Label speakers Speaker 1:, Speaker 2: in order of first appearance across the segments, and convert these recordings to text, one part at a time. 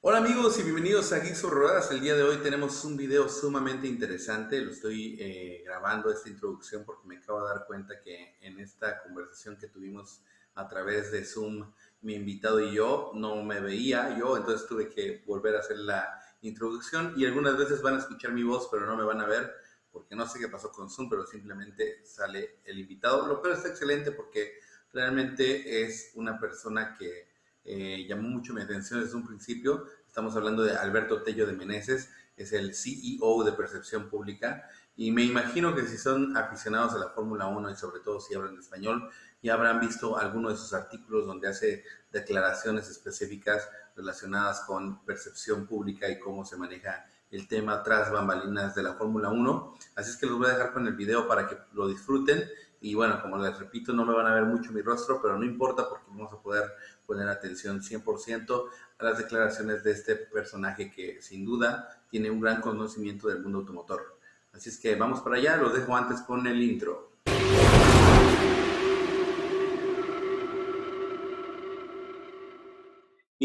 Speaker 1: Hola amigos y bienvenidos a Geeks Rodadas. El día de hoy tenemos un video sumamente interesante. Lo estoy eh, grabando esta introducción porque me acabo de dar cuenta que en esta conversación que tuvimos a través de Zoom, mi invitado y yo no me veía yo, entonces tuve que volver a hacer la introducción y algunas veces van a escuchar mi voz pero no me van a ver porque no sé qué pasó con Zoom, pero simplemente sale el invitado, lo cual está excelente porque realmente es una persona que eh, llamó mucho mi atención desde un principio. Estamos hablando de Alberto Tello de Meneses, es el CEO de Percepción Pública y me imagino que si son aficionados a la Fórmula 1 y sobre todo si hablan español, ya habrán visto algunos de sus artículos donde hace declaraciones específicas relacionadas con percepción pública y cómo se maneja el tema tras bambalinas de la Fórmula 1. Así es que los voy a dejar con el video para que lo disfruten. Y bueno, como les repito, no me van a ver mucho mi rostro, pero no importa porque vamos a poder poner atención 100% a las declaraciones de este personaje que sin duda tiene un gran conocimiento del mundo automotor. Así es que vamos para allá, los dejo antes con el intro.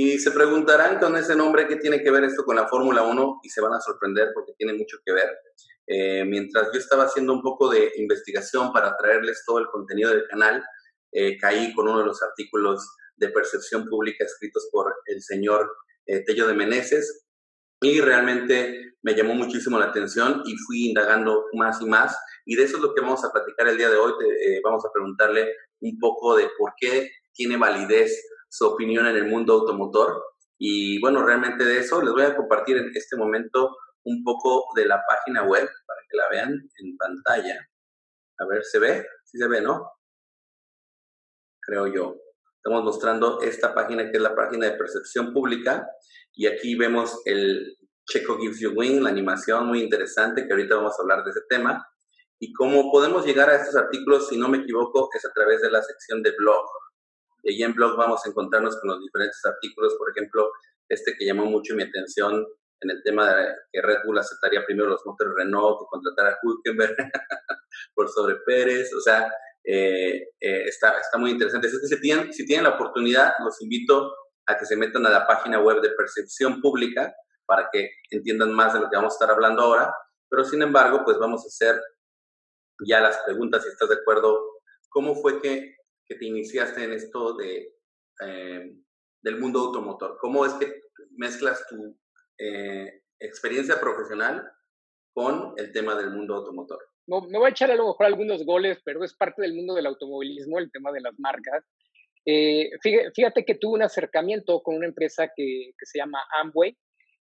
Speaker 1: Y se preguntarán con ese nombre qué tiene que ver esto con la Fórmula 1 y se van a sorprender porque tiene mucho que ver. Eh, mientras yo estaba haciendo un poco de investigación para traerles todo el contenido del canal, eh, caí con uno de los artículos de percepción pública escritos por el señor eh, Tello de Meneses y realmente me llamó muchísimo la atención y fui indagando más y más y de eso es lo que vamos a platicar el día de hoy. vamos a preguntarle un poco de por qué tiene validez su opinión en el mundo automotor. Y bueno, realmente de eso les voy a compartir en este momento un poco de la página web para que la vean en pantalla. A ver, ¿se ve? Sí se ve, ¿no? Creo yo. Estamos mostrando esta página que es la página de percepción pública y aquí vemos el Checo Gives You Win, la animación muy interesante que ahorita vamos a hablar de ese tema. Y cómo podemos llegar a estos artículos, si no me equivoco, es a través de la sección de blog. Y en blog vamos a encontrarnos con los diferentes artículos, por ejemplo, este que llamó mucho mi atención en el tema de que Red Bull aceptaría primero los motores Renault que contratar a Hülkenberg por sobre Pérez, o sea, eh, eh, está, está muy interesante. Es que si tienen, si tienen la oportunidad, los invito a que se metan a la página web de Percepción Pública para que entiendan más de lo que vamos a estar hablando ahora, pero sin embargo, pues vamos a hacer ya las preguntas, si estás de acuerdo, ¿cómo fue que que te iniciaste en esto de, eh, del mundo automotor? ¿Cómo es que mezclas tu eh, experiencia profesional con el tema del mundo automotor?
Speaker 2: No, me voy a echar a lo mejor algunos goles, pero es parte del mundo del automovilismo, el tema de las marcas. Eh, fíjate, que tuve un acercamiento con una empresa que, que se llama Amway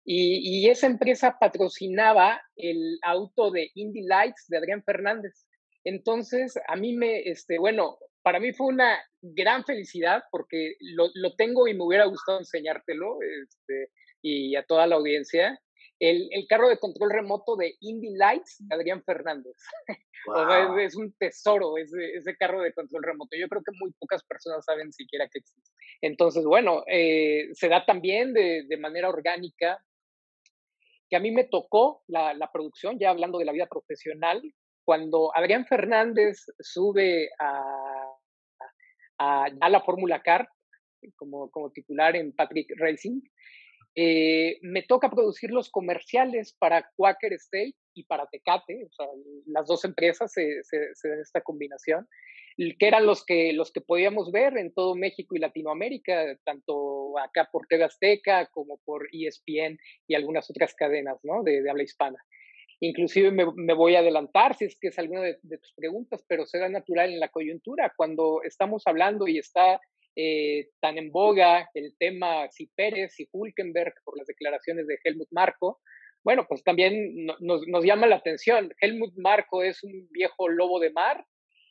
Speaker 2: y, y, esa empresa patrocinaba el auto de Indy Lights de Adrián Fernández. Entonces, a mí me, este, bueno, para mí fue una gran felicidad porque lo, lo tengo y me hubiera gustado enseñártelo este, y a toda la audiencia. El, el, carro de control remoto de Indy Lights de Adrián Fernández. o sea, es, un tesoro ese, ese, carro de control remoto. Yo creo que muy pocas personas saben siquiera que existe. Entonces, bueno, eh, se da también de, de, manera orgánica que a mí me tocó la, la producción, ya hablando de la vida profesional, cuando Adrián Fernández sube a a, la Fórmula Car como, como titular en Patrick Racing. Eh, me toca producir los comerciales para Quaker State y para Tecate, o sea, las dos empresas se, se, dan esta combinación, que eran los que, los que podíamos ver en todo México y Latinoamérica, tanto acá por TV Azteca como por ESPN y algunas otras cadenas ¿no? de, de habla hispana. Inclusive me, voy a adelantar si es que es alguna de, tus preguntas, pero será natural en la coyuntura. Cuando estamos hablando y está eh, tan en boga el tema si Pérez, y Hulkenberg, por las declaraciones de Helmut Marco, bueno, pues también nos, nos, llama la atención. Helmut Marco es un viejo lobo de mar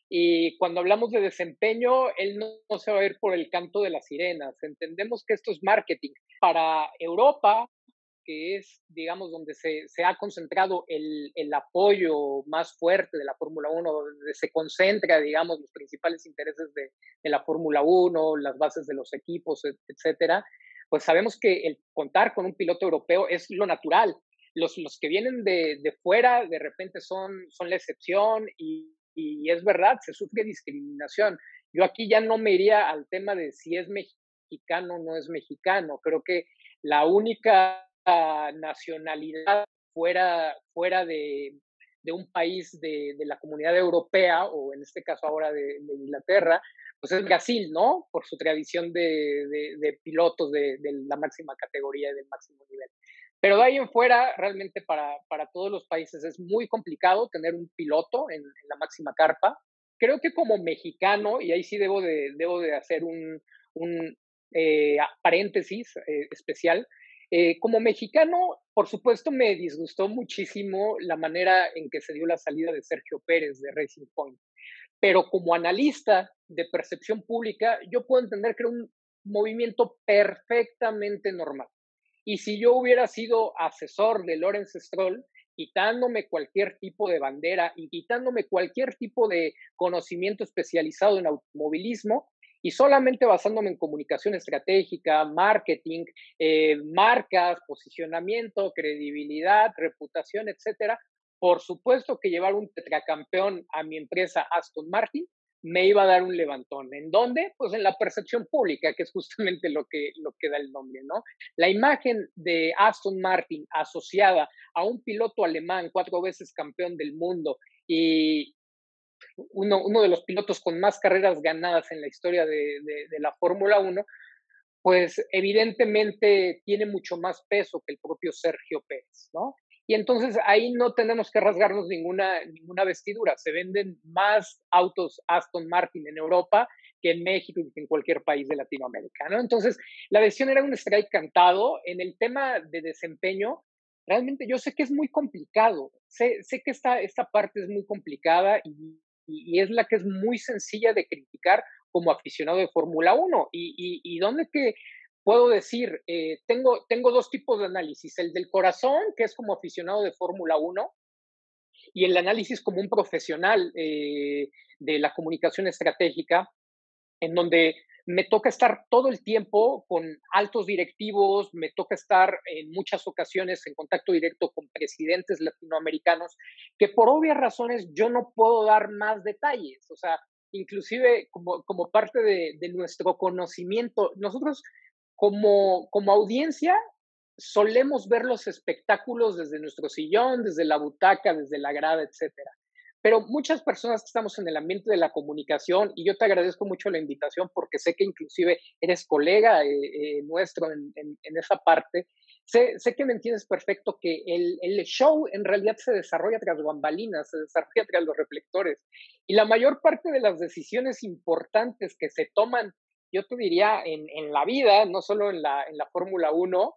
Speaker 2: y cuando hablamos de desempeño, él no, no, se va a ir por el canto de las sirenas. Entendemos que esto es marketing. Para Europa, que es, digamos, donde se, se ha concentrado el, el, apoyo más fuerte de la Fórmula 1, donde se concentra, digamos, los principales intereses de, de la Fórmula 1, las bases de los equipos, etcétera, pues sabemos que el contar con un piloto europeo es lo natural. Los, los que vienen de, de fuera de repente son, son la excepción y, y es verdad, se sufre discriminación. Yo aquí ya no me iría al tema de si es mexicano mexicano no es mexicano. Creo que la única nacionalidad fuera, fuera de, un país de, la comunidad europea, o en este caso ahora de, Inglaterra, pues es Brasil, ¿no? Por su tradición de, pilotos de, la máxima categoría y del máximo nivel. Pero de ahí en fuera, realmente para, todos los países es muy complicado tener un piloto en, la máxima carpa. Creo que como mexicano, y ahí sí debo de, debo de hacer un, eh, paréntesis eh, especial, eh, como mexicano, por supuesto, me disgustó muchísimo la manera en que se dio la salida de Sergio Pérez de Racing Point. Pero como analista de percepción pública, yo puedo entender que era un movimiento perfectamente normal. Y si yo hubiera sido asesor de Lorenz Stroll, quitándome cualquier tipo de bandera y quitándome cualquier tipo de conocimiento especializado en automovilismo, y solamente basándome en comunicación estratégica, marketing, eh, marcas, posicionamiento, credibilidad, reputación, etcétera, por supuesto que llevar un tetracampeón a mi empresa Aston Martin me iba a dar un levantón. ¿En dónde? Pues en la percepción pública, que es justamente lo que, lo que da el nombre, ¿no? La imagen de Aston Martin asociada a un piloto alemán, cuatro veces campeón del mundo y, uno, uno, de los pilotos con más carreras ganadas en la historia de, de, la Fórmula 1, pues evidentemente tiene mucho más peso que el propio Sergio Pérez, ¿no? Y entonces ahí no tenemos que rasgarnos ninguna, ninguna vestidura. Se venden más autos Aston Martin en Europa que en México y que en cualquier país de Latinoamérica, ¿no? Entonces, la decisión era un strike cantado. En el tema de desempeño, realmente yo sé que es muy complicado. Sé, sé que esta, esta parte es muy complicada y, y, es la que es muy sencilla de criticar como aficionado de Fórmula 1. Y, y, donde que puedo decir, eh, tengo, tengo dos tipos de análisis, el del corazón, que es como aficionado de Fórmula 1, y el análisis como un profesional eh, de la comunicación estratégica, en donde me toca estar todo el tiempo con altos directivos, me toca estar en muchas ocasiones en contacto directo con presidentes latinoamericanos, que por obvias razones yo no puedo dar más detalles, o sea, inclusive como, como parte de, nuestro conocimiento, nosotros como, como audiencia solemos ver los espectáculos desde nuestro sillón, desde la butaca, desde la grada, etcétera. Pero muchas personas que estamos en el ambiente de la comunicación, y yo te agradezco mucho la invitación porque sé que inclusive eres colega eh, eh, nuestro en, en, esa parte, sé, sé, que me entiendes perfecto que el, el, show en realidad se desarrolla tras bambalinas, se desarrolla tras los reflectores. Y la mayor parte de las decisiones importantes que se toman, yo te diría, en, en la vida, no solo en la, en la Fórmula 1,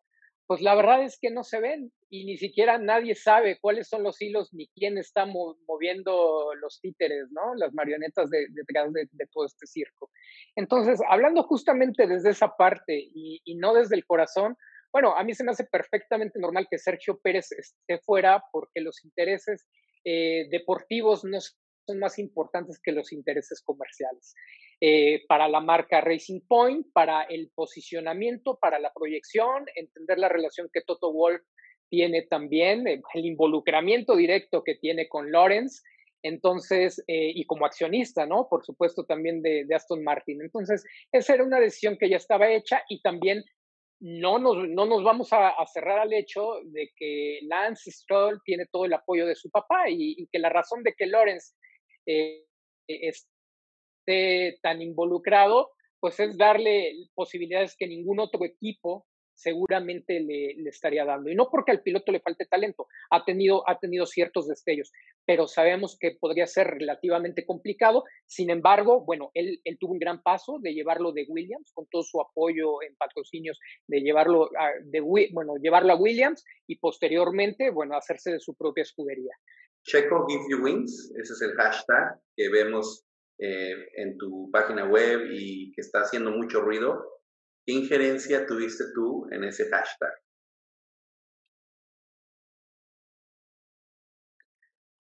Speaker 2: pues la verdad es que no se ven y ni siquiera nadie sabe cuáles son los hilos ni quién está moviendo los títeres, ¿no? Las marionetas detrás de, todo este circo. Entonces, hablando justamente desde esa parte y, no desde el corazón, bueno, a mí se me hace perfectamente normal que Sergio Pérez esté fuera porque los intereses eh, deportivos no son más importantes que los intereses comerciales. Eh, para la marca Racing Point, para el posicionamiento, para la proyección, entender la relación que Toto Wolf tiene también, eh, el involucramiento directo que tiene con Lawrence, entonces, eh, y como accionista, ¿no? Por supuesto, también de, Aston Martin. Entonces, esa era una decisión que ya estaba hecha y también no nos, no nos vamos a, cerrar al hecho de que Lance Stroll tiene todo el apoyo de su papá y, que la razón de que Lawrence eh, esté tan involucrado, pues es darle posibilidades que ningún otro equipo seguramente le, estaría dando. Y no porque al piloto le falte talento, ha tenido, ha tenido ciertos destellos, pero sabemos que podría ser relativamente complicado. Sin embargo, bueno, él, él tuvo un gran paso de llevarlo de Williams, con todo su apoyo en patrocinios, de llevarlo a, de, bueno, llevarlo a Williams y posteriormente, bueno, hacerse de su propia escudería.
Speaker 1: Checo Give You Wings, ese es el hashtag que vemos eh, en tu página web y que está haciendo mucho ruido. ¿Qué injerencia tuviste tú en ese hashtag?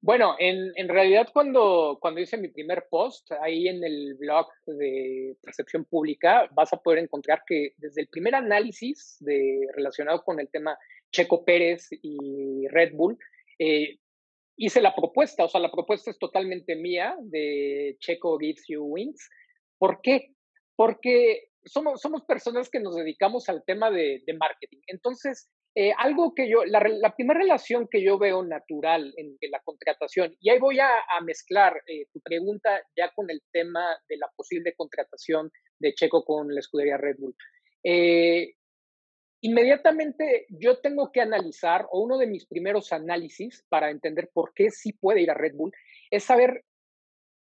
Speaker 2: Bueno, en, en, realidad cuando, cuando hice mi primer post, ahí en el blog de Percepción Pública, vas a poder encontrar que desde el primer análisis de, relacionado con el tema Checo Pérez y Red Bull, eh, hice la propuesta, o sea, la propuesta es totalmente mía de Checo Gives You Wings. ¿Por qué? Porque somos, somos personas que nos dedicamos al tema de, marketing. Entonces, eh, algo que yo, la, primera relación que yo veo natural en, la contratación, y ahí voy a, mezclar eh, tu pregunta ya con el tema de la posible contratación de Checo con la escudería Red Bull. Eh, inmediatamente yo tengo que analizar, o uno de mis primeros análisis para entender por qué sí puede ir a Red Bull, es saber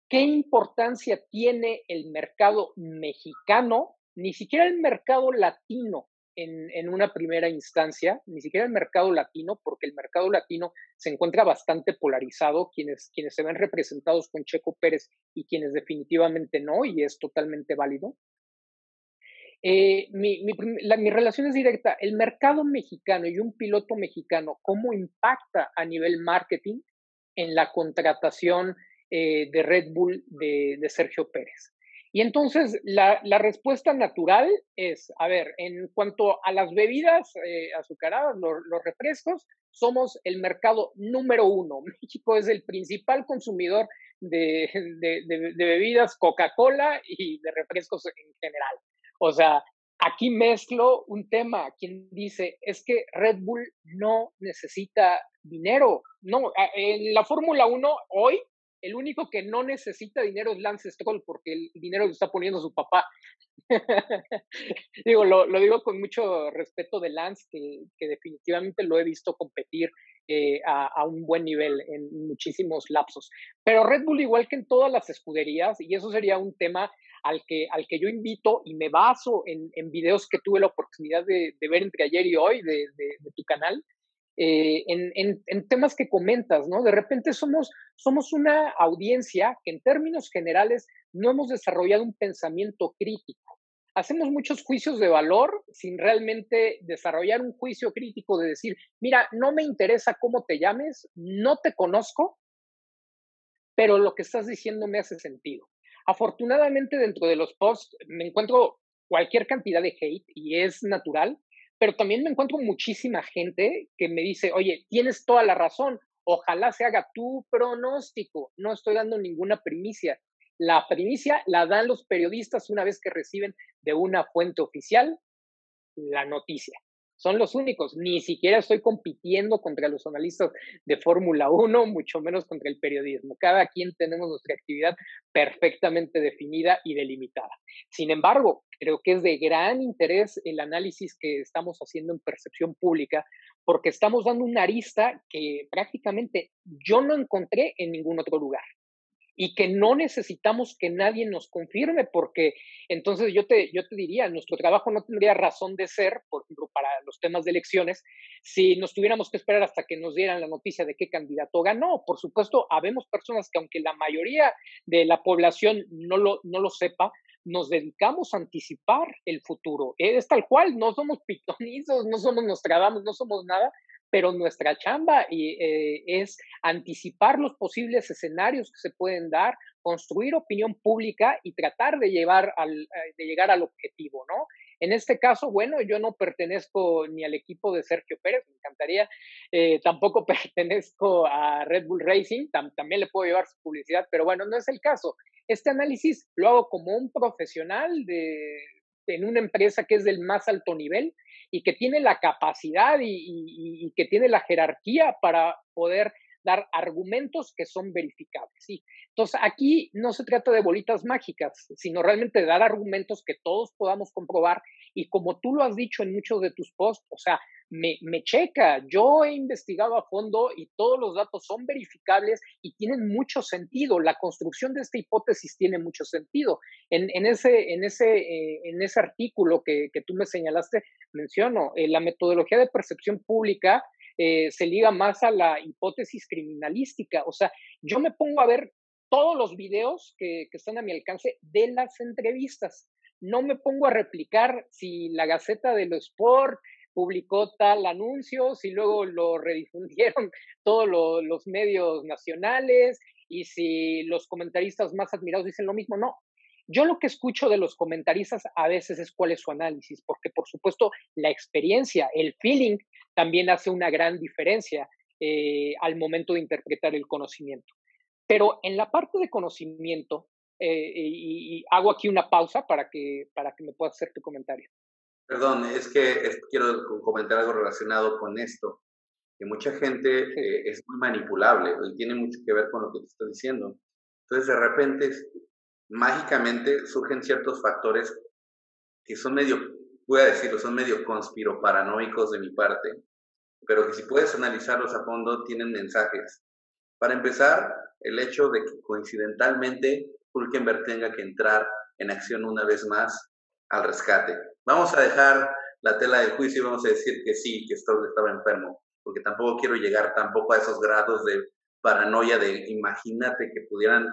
Speaker 2: qué importancia tiene el mercado mexicano, ni siquiera el mercado latino en, una primera instancia, ni siquiera el mercado latino, porque el mercado latino se encuentra bastante polarizado, quienes, quienes se ven representados con Checo Pérez y quienes definitivamente no, y es totalmente válido. Eh, mi, mi, relación es directa. El mercado mexicano y un piloto mexicano, ¿cómo impacta a nivel marketing en la contratación eh, de Red Bull de, Sergio Pérez? Y entonces la, respuesta natural es, a ver, en cuanto a las bebidas eh, azucaradas, los refrescos, somos el mercado número uno. México es el principal consumidor de, de bebidas Coca-Cola y de refrescos en general. O sea, aquí mezclo un tema. Quien dice, es que Red Bull no necesita dinero. No, en la Fórmula 1 hoy el único que no necesita dinero es Lance Stroll porque el dinero lo está poniendo su papá. digo, lo, digo con mucho respeto de Lance, que, definitivamente lo he visto competir eh, a, a, un buen nivel en muchísimos lapsos. Pero Red Bull, igual que en todas las escuderías, y eso sería un tema al que, al que yo invito y me baso en, videos que tuve la oportunidad de, ver entre ayer y hoy de, tu canal, eh, en, en, temas que comentas, ¿no? De repente somos, somos una audiencia que en términos generales no hemos desarrollado un pensamiento crítico. Hacemos muchos juicios de valor sin realmente desarrollar un juicio crítico de decir, mira, no me interesa cómo te llames, no te conozco, pero lo que estás diciendo me hace sentido. Afortunadamente dentro de los posts me encuentro cualquier cantidad de hate y es natural, pero también me encuentro muchísima gente que me dice, oye, tienes toda la razón, ojalá se haga tu pronóstico, no estoy dando ninguna primicia. La primicia la dan los periodistas una vez que reciben de una fuente oficial la noticia son los únicos. Ni siquiera estoy compitiendo contra los analistas de Fórmula 1, mucho menos contra el periodismo. Cada quien tenemos nuestra actividad perfectamente definida y delimitada. Sin embargo, creo que es de gran interés el análisis que estamos haciendo en percepción pública, porque estamos dando una arista que prácticamente yo no encontré en ningún otro lugar y que no necesitamos que nadie nos confirme, porque entonces yo te, yo te diría, nuestro trabajo no tendría razón de ser, por ejemplo, para los temas de elecciones, si nos tuviéramos que esperar hasta que nos dieran la noticia de qué candidato ganó. Por supuesto, habemos personas que aunque la mayoría de la población no lo, no lo sepa, nos dedicamos a anticipar el futuro. Es tal cual, no somos pitonizos, no somos Nostradamus, no somos nada, pero nuestra chamba eh, es anticipar los posibles escenarios que se pueden dar, construir opinión pública y tratar de, llevar al, eh, de llegar al objetivo, ¿no? En este caso, bueno, yo no pertenezco ni al equipo de Sergio Pérez, me encantaría, eh, tampoco pertenezco a Red Bull Racing, también le puedo llevar su publicidad, pero bueno, no es el caso. Este análisis lo hago como un profesional de, en una empresa que es del más alto nivel y que tiene la capacidad y, que tiene la jerarquía para poder dar argumentos que son verificables. ¿sí? Entonces, aquí no se trata de bolitas mágicas, sino realmente de dar argumentos que todos podamos comprobar y como tú lo has dicho en muchos de tus posts, o sea, me, me, checa. Yo he investigado a fondo y todos los datos son verificables y tienen mucho sentido. La construcción de esta hipótesis tiene mucho sentido. En, en ese, en, ese, eh, en ese artículo que, que, tú me señalaste, menciono, eh, la metodología de percepción pública eh, se liga más a la hipótesis criminalística. O sea, yo me pongo a ver todos los videos que, están a mi alcance de las entrevistas. No me pongo a replicar si la Gaceta de lo Sport, publicó tal anuncio, si luego lo redifundieron todos los medios nacionales y si los comentaristas más admirados dicen lo mismo, no. Yo lo que escucho de los comentaristas a veces es cuál es su análisis, porque por supuesto la experiencia, el feeling también hace una gran diferencia eh, al momento de interpretar el conocimiento. Pero en la parte de conocimiento, eh, y, hago aquí una pausa para que, para que me puedas hacer tu comentario.
Speaker 1: Perdón, es que quiero comentar algo relacionado con esto, que mucha gente eh, es muy manipulable y tiene mucho que ver con lo que te estoy diciendo. Entonces, de repente, mágicamente surgen ciertos factores que son medio, voy a decirlo, son medio conspiroparanoicos de mi parte, pero que si puedes analizarlos a fondo, tienen mensajes. Para empezar, el hecho de que coincidentalmente Hulkenberg tenga que entrar en acción una vez más al rescate. Vamos a dejar la tela del juicio y vamos a decir que sí, que Stroll estaba enfermo, porque tampoco quiero llegar tampoco a esos grados de paranoia de imagínate que pudieran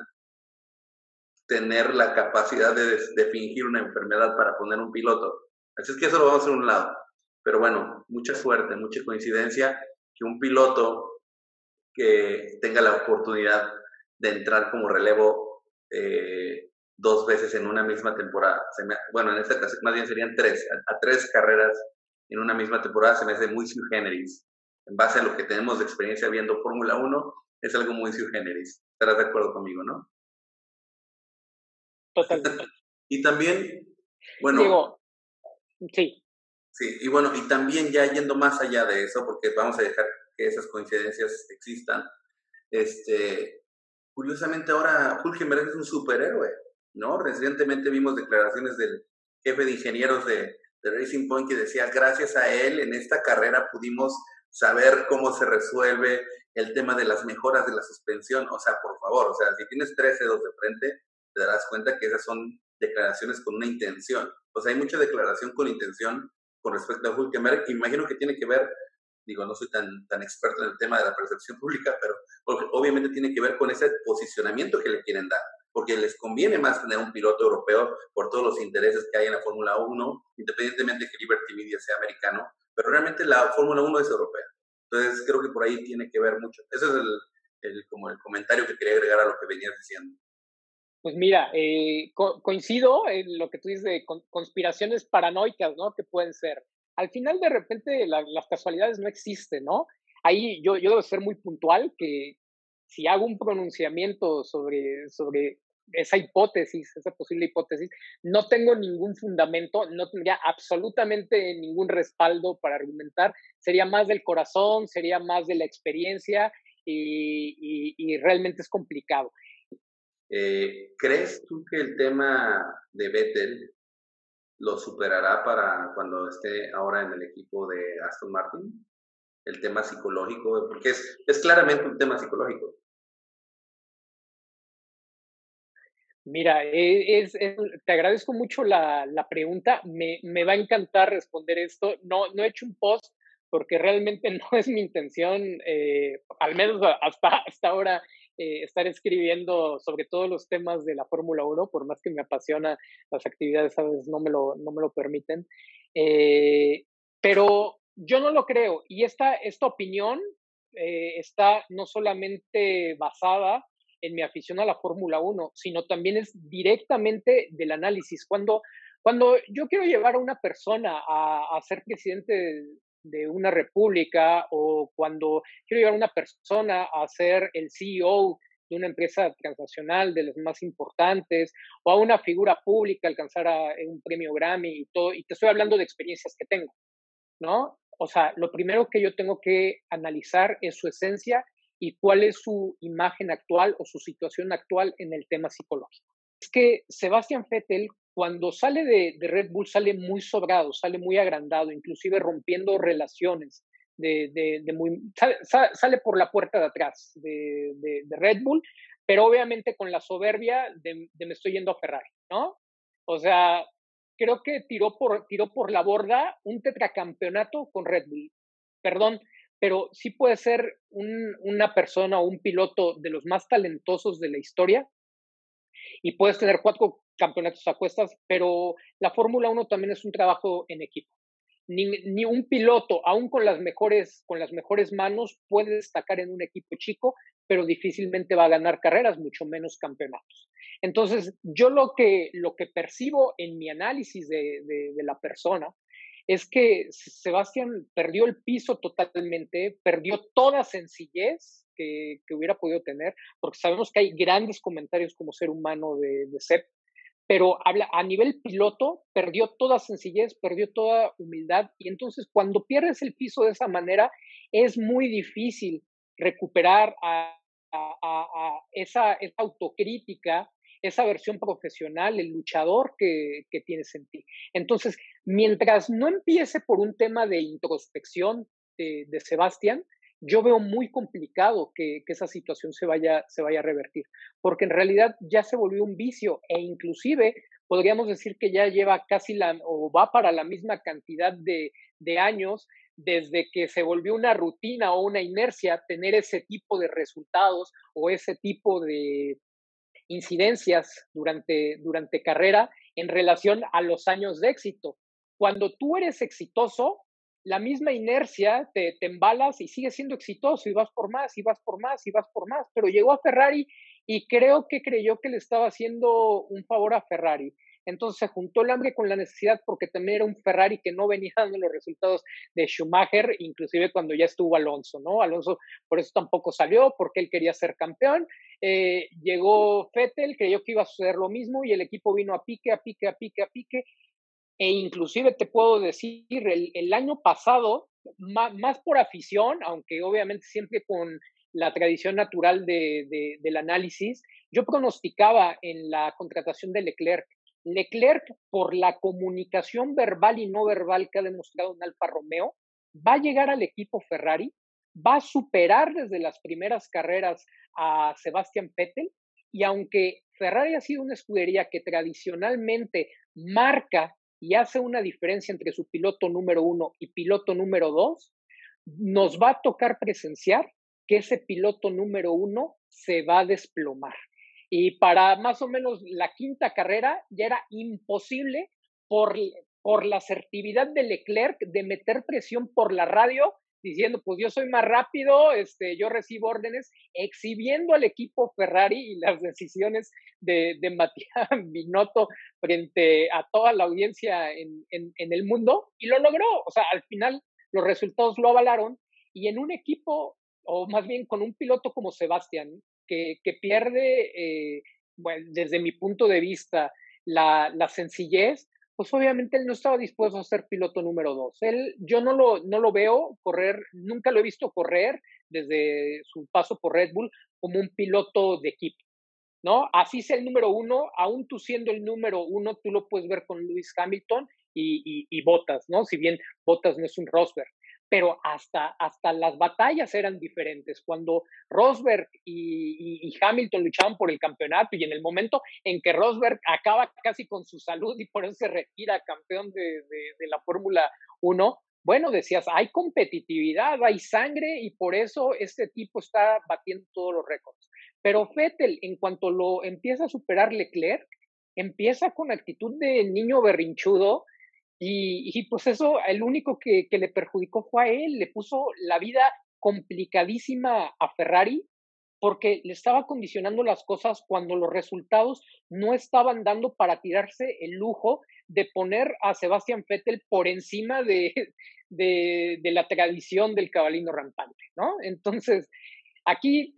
Speaker 1: tener la capacidad de, de fingir una enfermedad para poner un piloto. Así es que eso lo vamos a hacer a un lado. Pero bueno, mucha suerte, mucha coincidencia que un piloto que tenga la oportunidad de entrar como relevo eh, dos veces en una misma temporada. bueno, en esta caso más bien serían tres, a, tres carreras en una misma temporada se me hace muy sui generis. En base a lo que tenemos de experiencia viendo Fórmula 1, es algo muy sui generis. Estarás de acuerdo conmigo, ¿no?
Speaker 2: Totalmente.
Speaker 1: y también, bueno.
Speaker 2: sí.
Speaker 1: Sí, y bueno, y también ya yendo más allá de eso, porque vamos a dejar que esas coincidencias existan, este, curiosamente ahora Hulkenberg es un superhéroe, ¿no? Recientemente vimos declaraciones del jefe de ingenieros de, de Racing Point que decía, gracias a él en esta carrera pudimos saber cómo se resuelve el tema de las mejoras de la suspensión, o sea, por favor, o sea, si tienes 13 dedos de frente, te darás cuenta que esas son declaraciones con una intención. O sea, hay mucha declaración con intención con respecto a Hulkenberg. Imagino que tiene que ver, digo, no soy tan, tan experto en el tema de la percepción pública, pero obviamente tiene que ver con ese posicionamiento que le quieren dar, porque les conviene más tener un piloto europeo por todos los intereses que hay en la Fórmula 1, independientemente de que Liberty Media sea americano, pero realmente la Fórmula 1 es europea. Entonces creo que por ahí tiene que ver mucho. Ese es el, como el comentario que quería agregar a lo que venías diciendo.
Speaker 2: Pues mira, eh, coincido en lo que tú dices de conspiraciones paranoicas, ¿no? Que pueden ser. Al final, de repente, las casualidades no existen, ¿no? Ahí yo, yo debo ser muy puntual que si hago un pronunciamiento sobre, sobre esa hipótesis, esa posible hipótesis, no tengo ningún fundamento, no tendría absolutamente ningún respaldo para argumentar, sería más del corazón, sería más de la experiencia y realmente es complicado.
Speaker 1: Eh, ¿Crees tú que el tema de Vettel lo superará para cuando esté ahora en el equipo de Aston Martin? El tema psicológico, porque es, es claramente un tema psicológico.
Speaker 2: Mira, e, te agradezco mucho la, la pregunta. Me, me, va a encantar responder esto. No, no he hecho un post porque realmente no es mi intención, eh, al menos hasta, hasta ahora, eh, estar escribiendo sobre todos los temas de la Fórmula 1, por más que me apasiona, las actividades a veces no me lo, no me lo permiten. Eh, pero yo no lo creo y esta, esta opinión eh, está no solamente basada en mi afición a la Fórmula 1, sino también es directamente del análisis. Cuando, cuando yo quiero llevar a una persona a, a ser presidente de una república o cuando quiero llevar a una persona a ser el CEO de una empresa transnacional de las más importantes o a una figura pública alcanzar un premio Grammy y todo, y te estoy hablando de experiencias que tengo, ¿no? O sea, lo primero que yo tengo que analizar es su esencia y cuál es su imagen actual o su situación actual en el tema psicológico. Es que Sebastián Vettel cuando sale de, Red Bull sale muy sobrado, sale muy agrandado, inclusive rompiendo relaciones. De, muy, sale, por la puerta de atrás de, Red Bull, pero obviamente con la soberbia de, me estoy yendo a Ferrari, ¿no? O sea, creo que tiró por, tiró por la borda un tetracampeonato con Red Bull. Perdón, pero sí puede ser una persona o un piloto de los más talentosos de la historia y puedes tener cuatro campeonatos a cuestas, pero la Fórmula 1 también es un trabajo en equipo. Ni, ni, un piloto, aún con las, mejores, con las mejores manos, puede destacar en un equipo chico, pero difícilmente va a ganar carreras, mucho menos campeonatos. Entonces, yo lo que, lo que percibo en mi análisis de, de, de la persona es que Sebastián perdió el piso totalmente, perdió toda sencillez que, hubiera podido tener, porque sabemos que hay grandes comentarios como ser humano de, de Sepp, pero habla, a nivel piloto perdió toda sencillez, perdió toda humildad y entonces cuando pierdes el piso de esa manera es muy difícil recuperar a, esa, autocrítica, esa versión profesional, el luchador que, que, tienes en ti. Entonces, mientras no empiece por un tema de introspección de, de Sebastián, yo veo muy complicado que, esa situación se vaya, se vaya a revertir, porque en realidad ya se volvió un vicio e inclusive podríamos decir que ya lleva casi la, o va para la misma cantidad de, de años desde que se volvió una rutina o una inercia tener ese tipo de resultados o ese tipo de incidencias durante, durante carrera en relación a los años de éxito. Cuando tú eres exitoso, la misma inercia te, te, embalas y sigues siendo exitoso y vas por más y vas por más y vas por más, pero llegó a Ferrari y creo que creyó que le estaba haciendo un favor a Ferrari. Entonces se juntó el hambre con la necesidad porque también era un Ferrari que no venía dando los resultados de Schumacher, inclusive cuando ya estuvo Alonso, ¿no? Alonso por eso tampoco salió, porque él quería ser campeón. Eh, llegó Vettel, creyó que iba a suceder lo mismo y el equipo vino a pique, a pique, a pique, a pique e inclusive te puedo decir, el, año pasado, más, por afición, aunque obviamente siempre con la tradición natural de, del análisis, yo pronosticaba en la contratación de Leclerc. Leclerc, por la comunicación verbal y no verbal que ha demostrado en Alfa Romeo, va a llegar al equipo Ferrari, va a superar desde las primeras carreras a Sebastian Vettel y aunque Ferrari ha sido una escudería que tradicionalmente marca y hace una diferencia entre su piloto número uno y piloto número dos, nos va a tocar presenciar que ese piloto número uno se va a desplomar. Y para más o menos la quinta carrera ya era imposible por, por la asertividad de Leclerc de meter presión por la radio diciendo, pues yo soy más rápido, este, yo recibo órdenes, exhibiendo al equipo Ferrari y las decisiones de, de Matías Binotto frente a toda la audiencia en, en, el mundo, y lo logró. O sea, al final los resultados lo avalaron, y en un equipo, o más bien con un piloto como Sebastián, que, que pierde, eh, bueno, desde mi punto de vista, la, la sencillez, pues obviamente él no estaba dispuesto a ser piloto número dos. Él, yo no lo, no lo veo correr, nunca lo he visto correr desde su paso por Red Bull como un piloto de equipo, ¿no? Así es el número uno, aún tú siendo el número uno, tú lo puedes ver con Lewis Hamilton y, y, y Bottas, ¿no? Si bien Bottas no es un Rosberg pero hasta, hasta las batallas eran diferentes. Cuando Rosberg y, Hamilton luchaban por el campeonato y en el momento en que Rosberg acaba casi con su salud y por eso se retira campeón de, la Fórmula 1, bueno, decías, hay competitividad, hay sangre y por eso este tipo está batiendo todos los récords. Pero Vettel, en cuanto lo empieza a superar Leclerc, empieza con actitud de niño berrinchudo y, pues eso, el único que, le perjudicó fue a él, le puso la vida complicadísima a Ferrari porque le estaba condicionando las cosas cuando los resultados no estaban dando para tirarse el lujo de poner a Sebastian Vettel por encima de, de, la tradición del cabalino rampante, ¿no? Entonces, aquí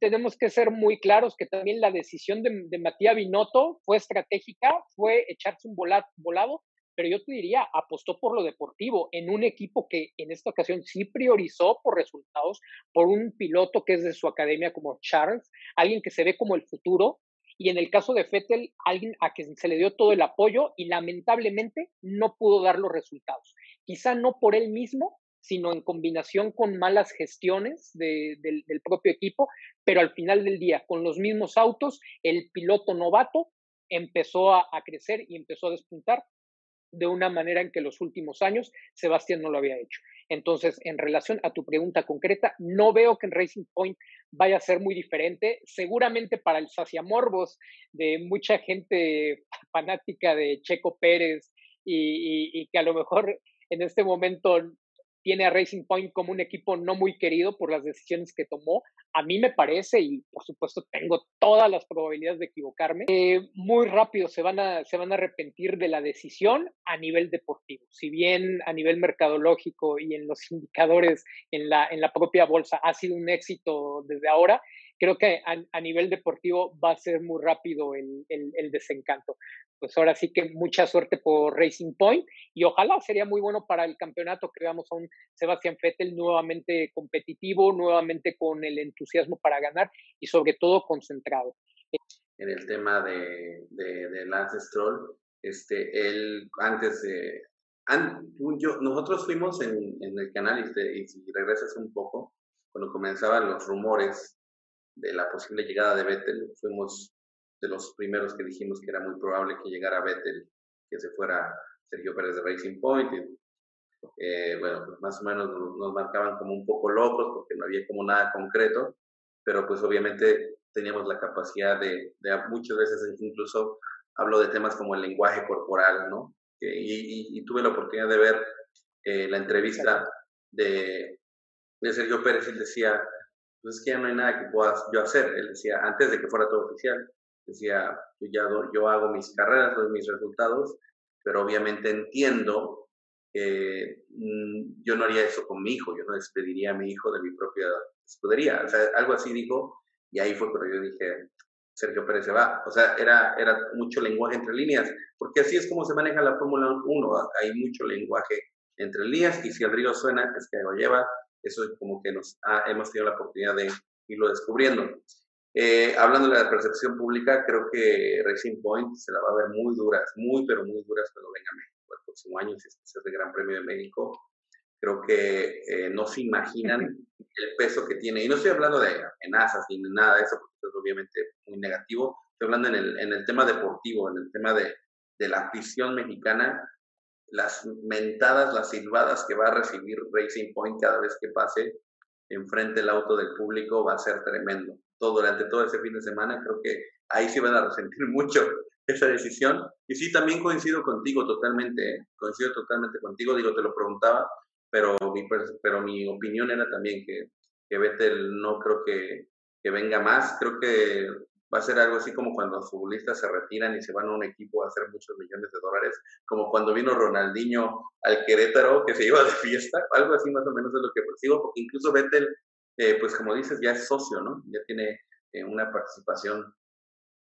Speaker 2: tenemos que ser muy claros que también la decisión de, de Matías Binotto fue estratégica, fue echarse un volado pero yo te diría, apostó por lo deportivo en un equipo que en esta ocasión sí priorizó por resultados, por un piloto que es de su academia como Charles, alguien que se ve como el futuro, y en el caso de Fettel, alguien a quien se le dio todo el apoyo y lamentablemente no pudo dar los resultados. Quizá no por él mismo, sino en combinación con malas gestiones del, propio equipo, pero al final del día, con los mismos autos, el piloto novato empezó a crecer y empezó a despuntar de una manera en que los últimos años Sebastián no lo había hecho. Entonces, en relación a tu pregunta concreta, no veo que en Racing Point vaya a ser muy diferente. Seguramente para el saciamorbos de mucha gente fanática de Checo Pérez y, que a lo mejor en este momento tiene a Racing Point como un equipo no muy querido por las decisiones que tomó. A mí me parece, y por supuesto tengo todas las probabilidades de equivocarme, muy rápido se van, a, se van a arrepentir de la decisión a nivel deportivo. Si bien a nivel mercadológico y en los indicadores en la, en la propia bolsa ha sido un éxito desde ahora, creo que a, nivel deportivo va a ser muy rápido el, el, desencanto. Pues ahora sí que mucha suerte por Racing Point y ojalá sería muy bueno para el campeonato que veamos a un Sebastián Vettel nuevamente competitivo, nuevamente con el entusiasmo para ganar y sobre todo concentrado.
Speaker 1: En el tema de, de, Lance Stroll, este, él antes de... yo, nosotros fuimos en, en el canal y, y si regresas un poco, cuando comenzaban los rumores de la posible llegada de Vettel, fuimos de los primeros que dijimos que era muy probable que llegara Vettel, que se fuera Sergio Pérez de Racing Point. Eh, bueno, pues más o menos nos, marcaban como un poco locos porque no había como nada concreto, pero pues obviamente teníamos la capacidad de, muchas veces incluso hablo de temas como el lenguaje corporal, ¿no? y, tuve la oportunidad de ver eh, la entrevista de, de Sergio Pérez, él decía, pues es que ya no hay nada que pueda yo hacer. Él decía, antes de que fuera todo oficial, decía, yo, ya yo hago mis carreras, doy mis resultados, pero obviamente entiendo que mm, yo no haría eso con mi hijo, yo no despediría a mi hijo de mi propia escudería. O sea, algo así dijo, y ahí fue cuando yo dije, Sergio Pérez se va. O sea, era, era mucho lenguaje entre líneas, porque así es como se maneja la Fórmula 1, hay mucho lenguaje entre líneas, y si el río suena, es que lo lleva, eso es como que nos hemos tenido la oportunidad de irlo descubriendo. Eh, hablando de la percepción pública, creo que Racing Point se la va a ver muy duras, muy, pero muy duras cuando venga a México el próximo año, si es el Gran Premio de México. Creo que eh, no se imaginan el peso que tiene. Y no estoy hablando de amenazas ni nada de eso, porque es obviamente muy negativo. Estoy hablando en el, en el tema deportivo, en el tema de, de la afición mexicana las mentadas, las silbadas que va a recibir Racing Point cada vez que pase enfrente el auto del público va a ser tremendo. Todo, durante todo ese fin de semana creo que ahí sí van a resentir mucho esa decisión. Y sí, también coincido contigo totalmente, ¿eh? coincido totalmente contigo, digo, te lo preguntaba, pero mi, pero mi opinión era también que, que Vettel no creo que, que venga más, creo que va a ser algo así como cuando los futbolistas se retiran y se van a un equipo a hacer muchos millones de dólares, como cuando vino Ronaldinho al Querétaro, que se iba de fiesta, algo así más o menos es lo que percibo, porque incluso Vettel, eh, pues como dices, ya es socio, ¿no? Ya tiene eh, una participación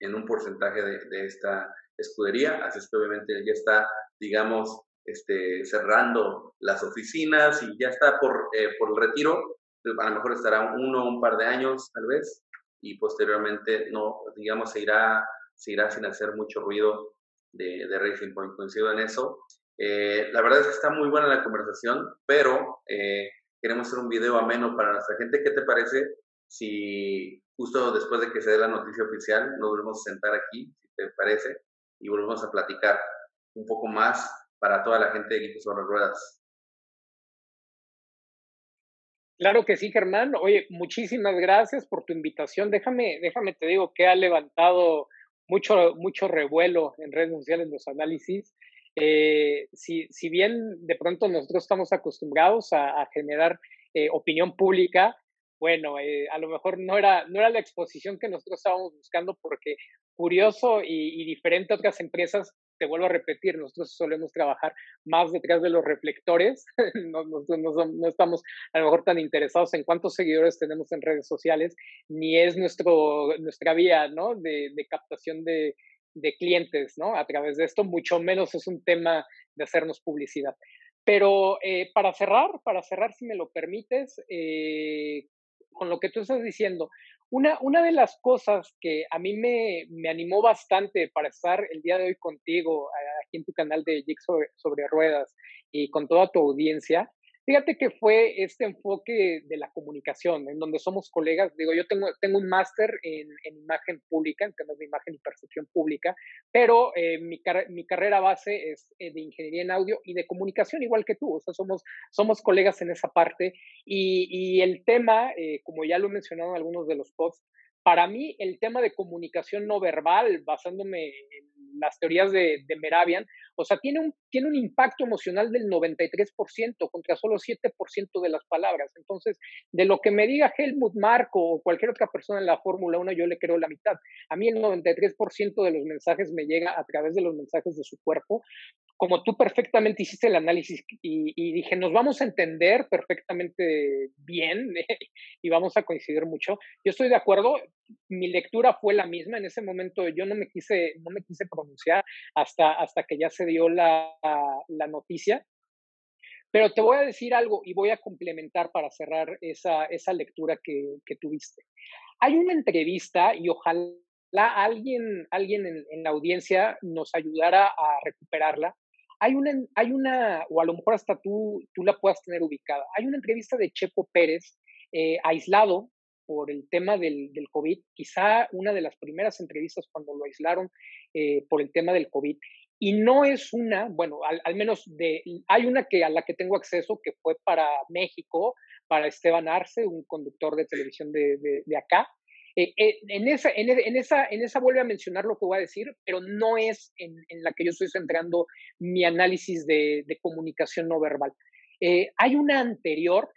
Speaker 1: en un porcentaje de, esta escudería, así es que obviamente ya está, digamos, este, cerrando las oficinas y ya está por, eh, por el retiro, a lo mejor estará uno un par de años tal vez, y posteriormente no, digamos, se irá, se irá sin hacer mucho ruido de, de Racing Point. Coincido en eso. Eh, la verdad es que está muy buena la conversación, pero eh, queremos hacer un video ameno para nuestra gente. ¿Qué te parece si justo después de que se dé la noticia oficial nos volvemos a sentar aquí, si te parece, y volvemos a platicar un poco más para toda la gente de Equipos sobre Ruedas?
Speaker 2: Claro que sí, Germán. Oye, muchísimas gracias por tu invitación. Déjame, déjame te digo que ha levantado mucho, mucho revuelo en redes sociales los análisis. Eh, si, si, bien de pronto nosotros estamos acostumbrados a, generar eh, opinión pública, bueno, eh, a lo mejor no era, no era la exposición que nosotros estábamos buscando porque curioso y, y diferente a otras empresas te vuelvo a repetir, nosotros solemos trabajar más detrás de los reflectores, no, estamos a lo mejor tan interesados en cuántos seguidores tenemos en redes sociales, ni es nuestro, nuestra vía ¿no? de, captación de, de, clientes ¿no? a través de esto, mucho menos es un tema de hacernos publicidad. Pero eh, para cerrar, para cerrar, si me lo permites, eh, con lo que tú estás diciendo, una, una de las cosas que a mí me, me, animó bastante para estar el día de hoy contigo, aquí en tu canal de Jig sobre, Ruedas y con toda tu audiencia, Fíjate que fue este enfoque de la comunicación, en donde somos colegas. Digo, yo tengo, tengo un máster en, en, imagen pública, en temas de imagen y percepción pública, pero eh, mi, mi, carrera base es eh, de ingeniería en audio y de comunicación, igual que tú. O sea, somos, somos colegas en esa parte. Y, y el tema, eh, como ya lo he mencionado en algunos de los posts, para mí el tema de comunicación no verbal, basándome en las teorías de, de, Meravian, o sea, tiene un, tiene un impacto emocional del 93% contra solo 7% de las palabras. Entonces, de lo que me diga Helmut Marko o cualquier otra persona en la Fórmula 1, yo le creo la mitad. A mí el 93% de los mensajes me llega a través de los mensajes de su cuerpo. Como tú perfectamente hiciste el análisis y, y dije, nos vamos a entender perfectamente bien y vamos a coincidir mucho. Yo estoy de acuerdo, mi lectura fue la misma. En ese momento yo no me quise, no me quise pronunciar hasta, hasta que ya se dio la, la noticia. Pero te voy a decir algo y voy a complementar para cerrar esa, esa lectura que, que tuviste. Hay una entrevista y ojalá alguien, alguien en, en, la audiencia nos ayudara a recuperarla. Hay una, hay una, o a lo mejor hasta tú, tú la puedas tener ubicada. Hay una entrevista de Checo Pérez eh, aislado por el tema del, del, COVID, quizá una de las primeras entrevistas cuando lo aislaron eh, por el tema del COVID. Y no es una, bueno, al, al, menos de, hay una que a la que tengo acceso que fue para México, para Esteban Arce, un conductor de televisión de, de, de acá. Eh, eh, en, esa, en, en, esa, en esa vuelve a mencionar lo que voy a decir, pero no es en, la que yo estoy centrando mi análisis de, de comunicación no verbal. Eh, hay una anterior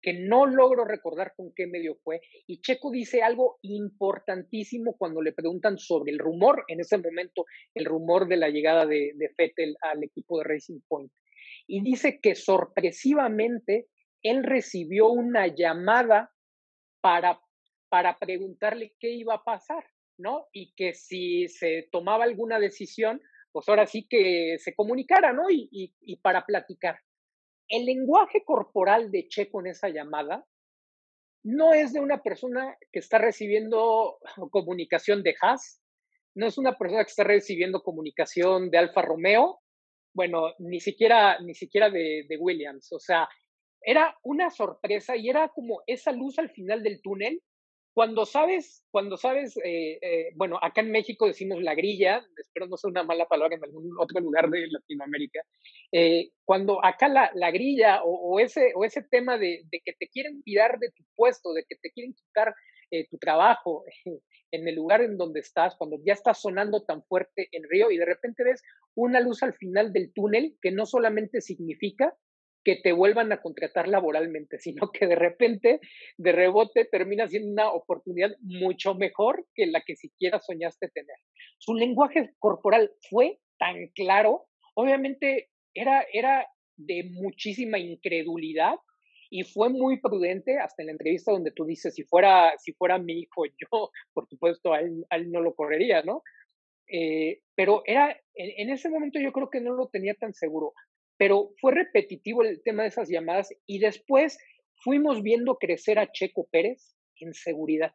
Speaker 2: que no logro recordar con qué medio fue, y Checo dice algo importantísimo cuando le preguntan sobre el rumor, en ese momento el rumor de la llegada de, de Fettel al equipo de Racing Point, y dice que sorpresivamente él recibió una llamada para, para preguntarle qué iba a pasar, ¿no? Y que si se tomaba alguna decisión, pues ahora sí que se comunicara, ¿no? Y, para platicar el lenguaje corporal de Checo en esa llamada no es de una persona que está recibiendo comunicación de Haas, no es una persona que está recibiendo comunicación de Alfa Romeo, bueno, ni siquiera, ni siquiera de, de Williams. O sea, era una sorpresa y era como esa luz al final del túnel cuando sabes, cuando sabes, eh, eh, bueno, acá en México decimos la grilla, espero no sea una mala palabra en algún otro lugar de Latinoamérica, eh, cuando acá la, la grilla o, ese, o ese tema de, que te quieren tirar de tu puesto, de que te quieren quitar eh, tu trabajo en el lugar en donde estás, cuando ya está sonando tan fuerte el río y de repente ves una luz al final del túnel que no solamente significa que te vuelvan a contratar laboralmente, sino que de repente, de rebote, termina siendo una oportunidad mucho mejor que la que siquiera soñaste tener. Su lenguaje corporal fue tan claro, obviamente era, era de muchísima incredulidad y fue muy prudente hasta en la entrevista donde tú dices, si fuera, si fuera mi hijo, yo, por supuesto, a él, no lo correría, ¿no? Eh, pero era, en, en, ese momento yo creo que no lo tenía tan seguro pero fue repetitivo el tema de esas llamadas y después fuimos viendo crecer a Checo Pérez en seguridad.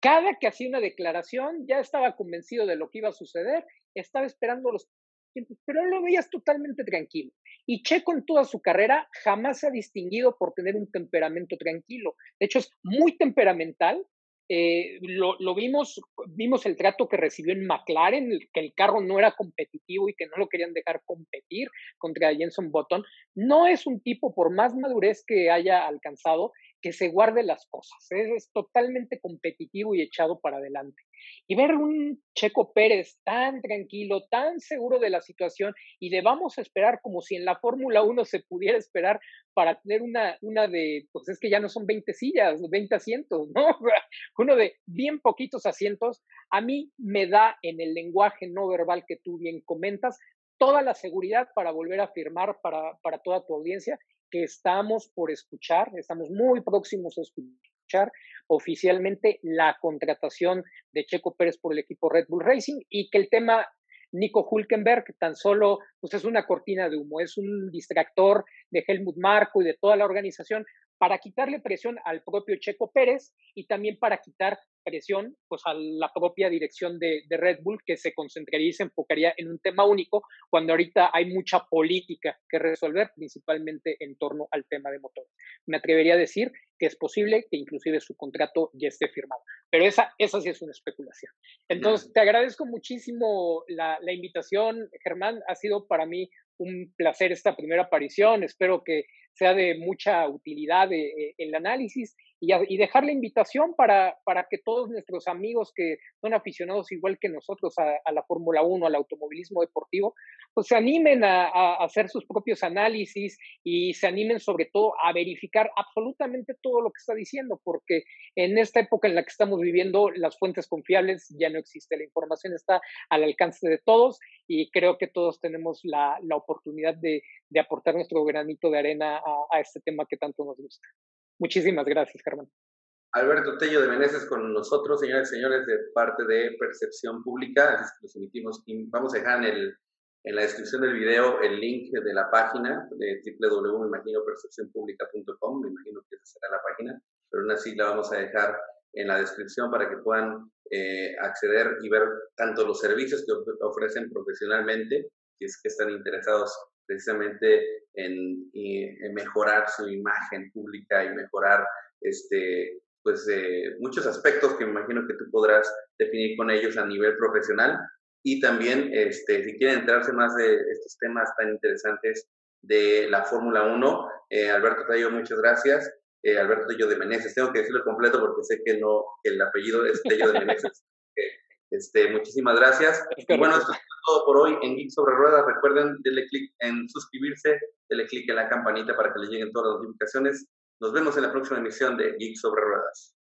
Speaker 2: Cada que hacía una declaración ya estaba convencido de lo que iba a suceder, estaba esperando los tiempos, pero lo veías totalmente tranquilo. Y Checo en toda su carrera jamás se ha distinguido por tener un temperamento tranquilo. De hecho, es muy temperamental, eh, lo, lo, vimos, vimos el trato que recibió en McLaren, que el carro no era competitivo y que no lo querían dejar competir contra Jenson Button. No es un tipo, por más madurez que haya alcanzado, que se guarde las cosas. Es, es, totalmente competitivo y echado para adelante. Y ver un Checo Pérez tan tranquilo, tan seguro de la situación y de vamos a esperar como si en la Fórmula 1 se pudiera esperar para tener una, una de, pues es que ya no son 20 sillas, 20 asientos, ¿no? Uno de bien poquitos asientos, a mí me da en el lenguaje no verbal que tú bien comentas toda la seguridad para volver a afirmar para, para toda tu audiencia que estamos por escuchar, estamos muy próximos a escuchar oficialmente la contratación de Checo Pérez por el equipo Red Bull Racing y que el tema Nico Hulkenberg tan solo pues es una cortina de humo, es un distractor de Helmut Marko y de toda la organización para quitarle presión al propio Checo Pérez y también para quitar presión pues, a la propia dirección de, de, Red Bull que se concentraría y se enfocaría en un tema único cuando ahorita hay mucha política que resolver, principalmente en torno al tema de motores. Me atrevería a decir que es posible que inclusive su contrato ya esté firmado, pero esa, esa sí es una especulación. Entonces, te agradezco muchísimo la, la invitación, Germán, ha sido para mí un placer esta primera aparición, espero que sea de mucha utilidad eh, el análisis y, dejar la invitación para, para que todos nuestros amigos que son aficionados igual que nosotros a, la Fórmula 1, al automovilismo deportivo, pues se animen a, a, hacer sus propios análisis y se animen sobre todo a verificar absolutamente todo lo que está diciendo, porque en esta época en la que estamos viviendo, las fuentes confiables ya no existen, la información está al alcance de todos y creo que todos tenemos la, la oportunidad de, de, aportar nuestro granito de arena a, a este tema que tanto nos gusta. Muchísimas gracias, Germán.
Speaker 1: Alberto Tello de Meneses con nosotros, señores y señores, de parte de Percepción Pública. Los emitimos, vamos a dejar en, la descripción del video el link de la página de www.percepcionpublica.com. Me imagino que esa será la página, pero aún así la vamos a dejar en la descripción para que puedan eh, acceder y ver tanto los servicios que ofrecen profesionalmente, si es que están interesados precisamente en, mejorar su imagen pública y mejorar este, pues, eh, muchos aspectos que me imagino que tú podrás definir con ellos a nivel profesional. Y también, este, si quieren enterarse más de estos temas tan interesantes de la Fórmula 1, eh, Alberto Tallo, muchas gracias. Eh, Alberto Tello de Meneses, tengo que decirlo completo porque sé que no, que el apellido es Tello de Meneses. Este, muchísimas gracias. Y bueno, esto es todo por hoy en Geek sobre Ruedas. Recuerden, denle clic en suscribirse, denle clic en la campanita para que les lleguen todas las notificaciones. Nos vemos en la próxima emisión de Geek sobre Ruedas.